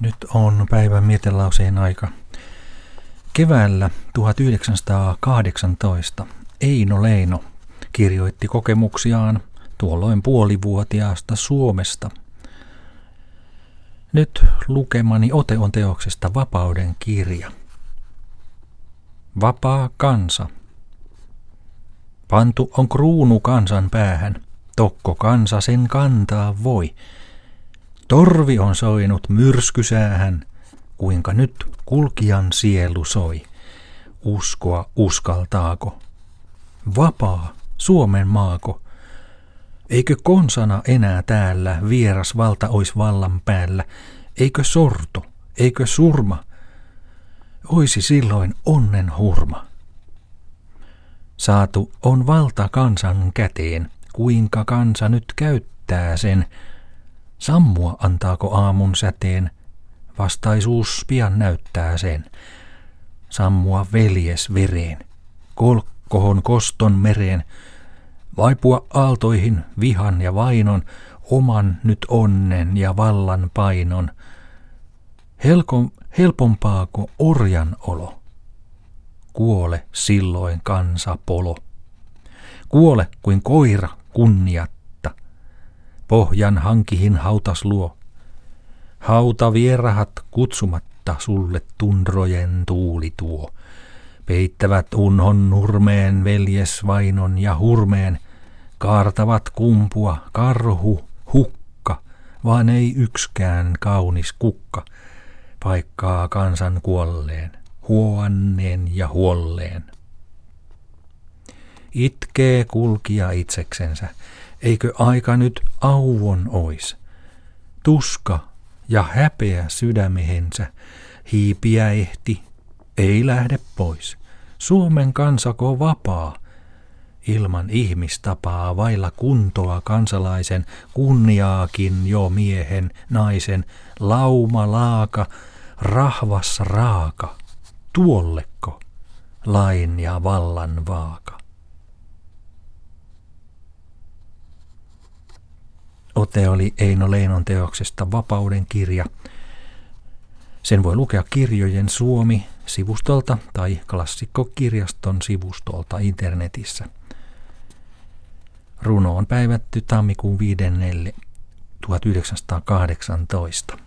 Nyt on päivän mietelauseen aika. Keväällä 1918 Eino Leino kirjoitti kokemuksiaan tuolloin puolivuotiaasta Suomesta. Nyt lukemani ote on teoksesta Vapauden kirja. Vapaa kansa. Pantu on kruunu kansan päähän, tokko kansa sen kantaa voi – Torvi on soinut myrskysäähän, kuinka nyt kulkijan sielu soi. Uskoa uskaltaako? Vapaa, Suomen maako. Eikö konsana enää täällä vieras valta ois vallan päällä? Eikö sorto, eikö surma? Oisi silloin onnen hurma. Saatu on valta kansan käteen, kuinka kansa nyt käyttää sen – Sammua antaako aamun säteen, vastaisuus pian näyttää sen. Sammua veljes vereen, kolkkohon koston mereen, vaipua aaltoihin vihan ja vainon, oman nyt onnen ja vallan painon. Helko, helpompaako orjan olo? Kuole silloin kansa polo. Kuole kuin koira kunniat pohjan hankihin hautas luo. Hauta vierahat kutsumatta sulle tundrojen tuuli tuo. Peittävät unhon nurmeen veljes vainon ja hurmeen, kaartavat kumpua karhu, hukka, vaan ei ykskään kaunis kukka, paikkaa kansan kuolleen, huonneen ja huolleen. Itkee kulkija itseksensä, Eikö aika nyt auon ois? Tuska ja häpeä sydämehensä, hiipiä ehti, ei lähde pois. Suomen kansako vapaa, ilman ihmistapaa vailla kuntoa kansalaisen, kunniaakin jo miehen, naisen, lauma laaka, rahvas raaka, tuolleko lain ja vallan vaaka. Ote oli Eino Leinon teoksesta Vapauden kirja. Sen voi lukea kirjojen Suomi sivustolta tai klassikkokirjaston sivustolta internetissä. Runo on päivätty tammikuun 5. 1918.